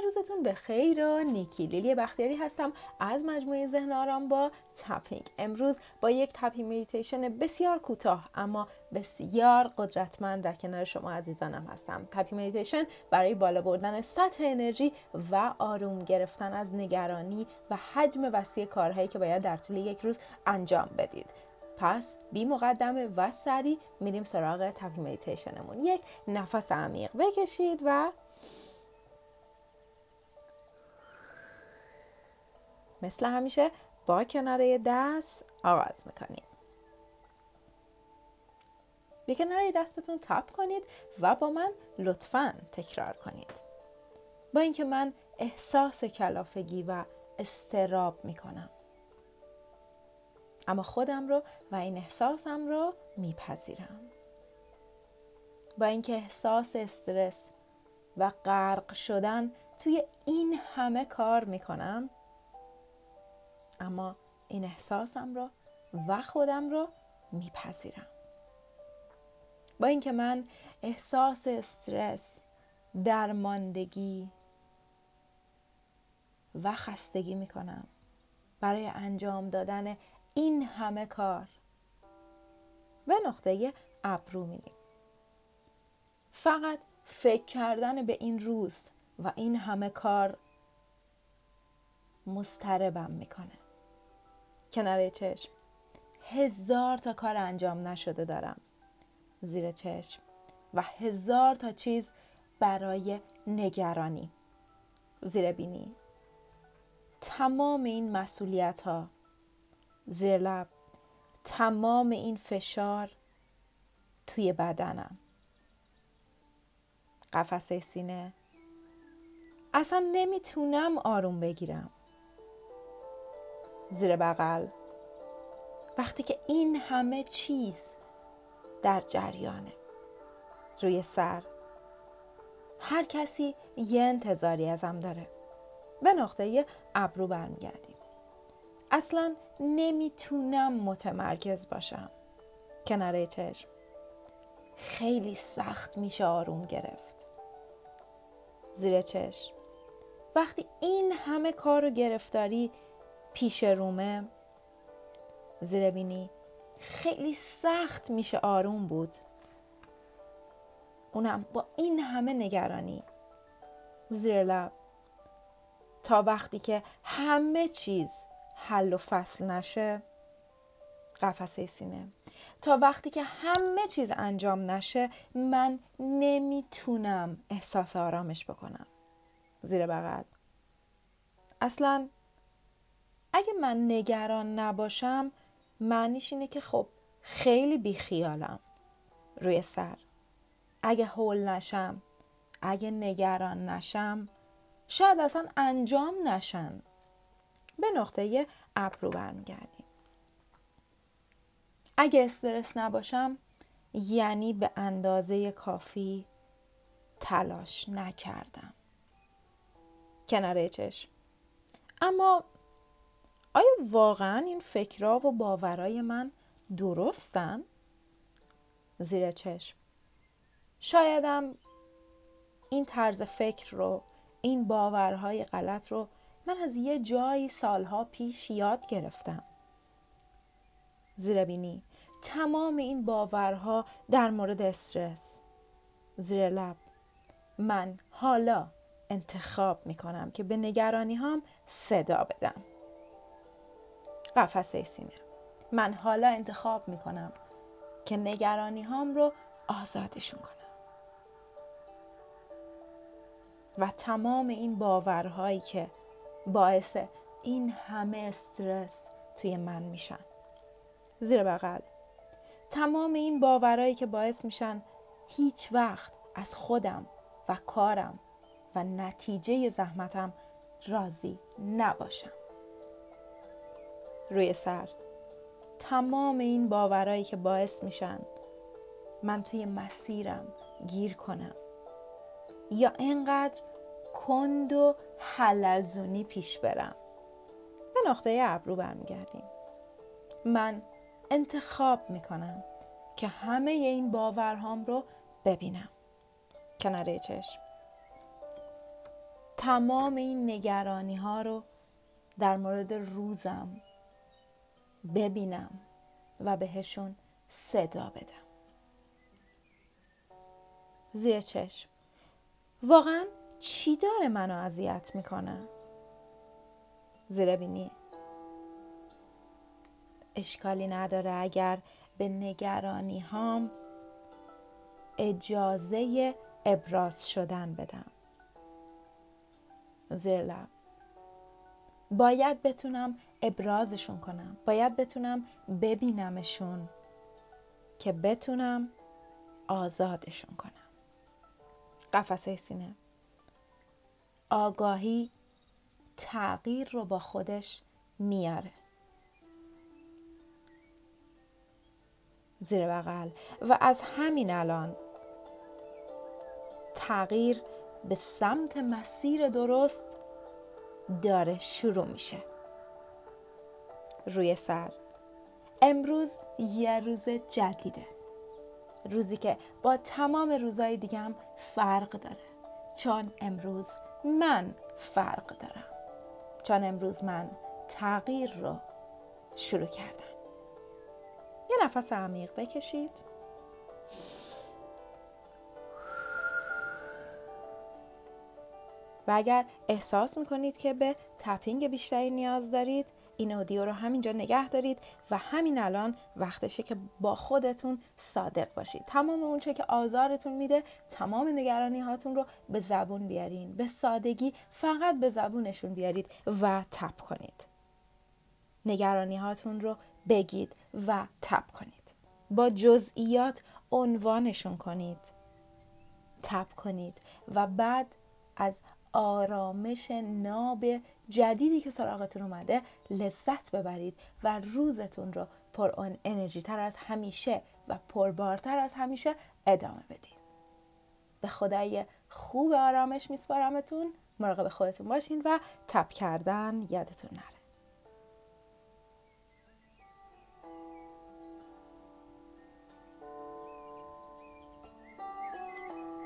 روزتون به خیر و نیکی. لیلی بختیاری هستم از مجموعه ذهن آرام با tapping. امروز با یک tapping meditation بسیار کوتاه اما بسیار قدرتمند در کنار شما عزیزانم هستم. tapping meditation برای بالا بردن سطح انرژی و آروم گرفتن از نگرانی و حجم وسیع کارهایی که باید در طول یک روز انجام بدید. پس بی مقدمه و سری میریم سراغ tapping meditation مون یک نفس عمیق بکشید و مثل همیشه با کناره دست آغاز می‌کنیم. به کناره دستتون تپ کنید و با من لطفا تکرار کنید. با اینکه من احساس کلافگی و استراب می‌کنم. اما خودم رو و این احساسم رو میپذیرم. با اینکه احساس استرس و غرق شدن توی این همه کار می‌کنم اما این احساسم رو و خودم رو میپذیرم. با اینکه من احساس استرس درماندگی و خستگی می‌کنم برای انجام دادن این همه کار به نقطه ابرو میریم فقط فکر کردن به این روز و این همه کار مستربم می‌کنه. کنار چشم. هزار تا کار انجام نشده دارم. زیر چشم. و هزار تا چیز برای نگرانی. زیر بینی. تمام این مسئولیت ها زیر لب. تمام این فشار توی بدنم. قفسه سینه. اصلا نمی‌تونم آروم بگیرم. زیر بغل. وقتی که این همه چیز در جریانه. روی سر. هر کسی یه انتظاری ازم داره. به نقطه ابرو برمیگردیم. اصلا نمی‌تونم متمرکز باشم. کناره چشم. خیلی سخت میشه آروم گرفت. زیر چشم. وقتی این همه کار رو گرفتاری پیش رومه زیر بینی. خیلی سخت میشه آروم بود. اونم با این همه نگرانی. زیر لب. تا وقتی که همه چیز حل و فصل نشه قفسه سینه. تا وقتی که همه چیز انجام نشه من نمی‌تونم احساس آرامش بکنم. زیر بغل. اصلا اگه من نگران نباشم معنیش اینه که خب خیلی بیخیالم روی سر. اگه هول نشم اگه نگران نشم شاید اصلا انجام نشن به نقطه ابرو برمیگردیم. اگه استرس نباشم یعنی به اندازه کافی تلاش نکردم. کناره چشم. اما آیا واقعا این فکرها و باورای من درستن؟ زیر چشم. شایدم این طرز فکر رو این باورهای غلط رو من از یه جایی سالها پیش یاد گرفتم. زیر بینی تمام این باورها در مورد استرس. زیر لب من حالا انتخاب می کنم که به نگرانی هم صدا بدم. قفسه سینه. من حالا انتخاب می کنم که نگرانی هام رو آزادشون کنم. و تمام این باورهایی که باعث این همه استرس توی من میشن. زیر بغل. تمام این باورهایی که باعث میشن هیچ وقت از خودم و کارم و نتیجه زحمتم راضی نباشم. روی سر. تمام این باورایی که باعث میشن من توی مسیرم گیر کنم. یا انقدر کند و حلزونی پیش برم. به نقطه ابرو برمیگردیم. من انتخاب می‌کنم که همه این باورهام رو ببینم. کناره چشم. تمام این نگرانی ها رو در مورد روزم ببینم و بهشون صدا بدم. زیر چشم. واقعا چی داره منو اذیت می‌کنه؟ زیر بینی. اشکالی نداره اگر به نگرانی هام اجازه ابراز شدن بدم. زیر لب. باید بتونم ابرازشون کنم. باید بتونم ببینمشون که بتونم آزادشون کنم. قفسه سینه. آگاهی تغییر رو با خودش میاره. زیر بغل. و از همین الان تغییر به سمت مسیر درست داره شروع میشه. روی سر. امروز یه روز جدیده. روزی که با تمام روزهای دیگه هم فرق داره. چون امروز من فرق دارم. چون امروز من تغییر رو شروع کردم. یه نفس عمیق بکشید. و اگر احساس می‌کنید که به تپینگ بیشتری نیاز دارید این اودیو رو همینجا نگه دارید و همین الان وقتشه که با خودتون صادق باشید. تمام اونچه که آزارتون میده تمام نگرانی هاتون رو به زبون بیارین. به سادگی فقط به زبونشون بیارید و تپ کنید. نگرانی هاتون رو بگید و تپ کنید. با جزئیات عنوانشون کنید. تپ کنید و بعد از آرامش ناب جدیدی که سراغتون اومده لذت ببرید و روزتون رو پر اون انرژی تر از همیشه و پربارتر از همیشه ادامه بدید به خدای خوب آرامش میسپارمتون. مراقب خودتون باشین و تپ کردن یادتون نره.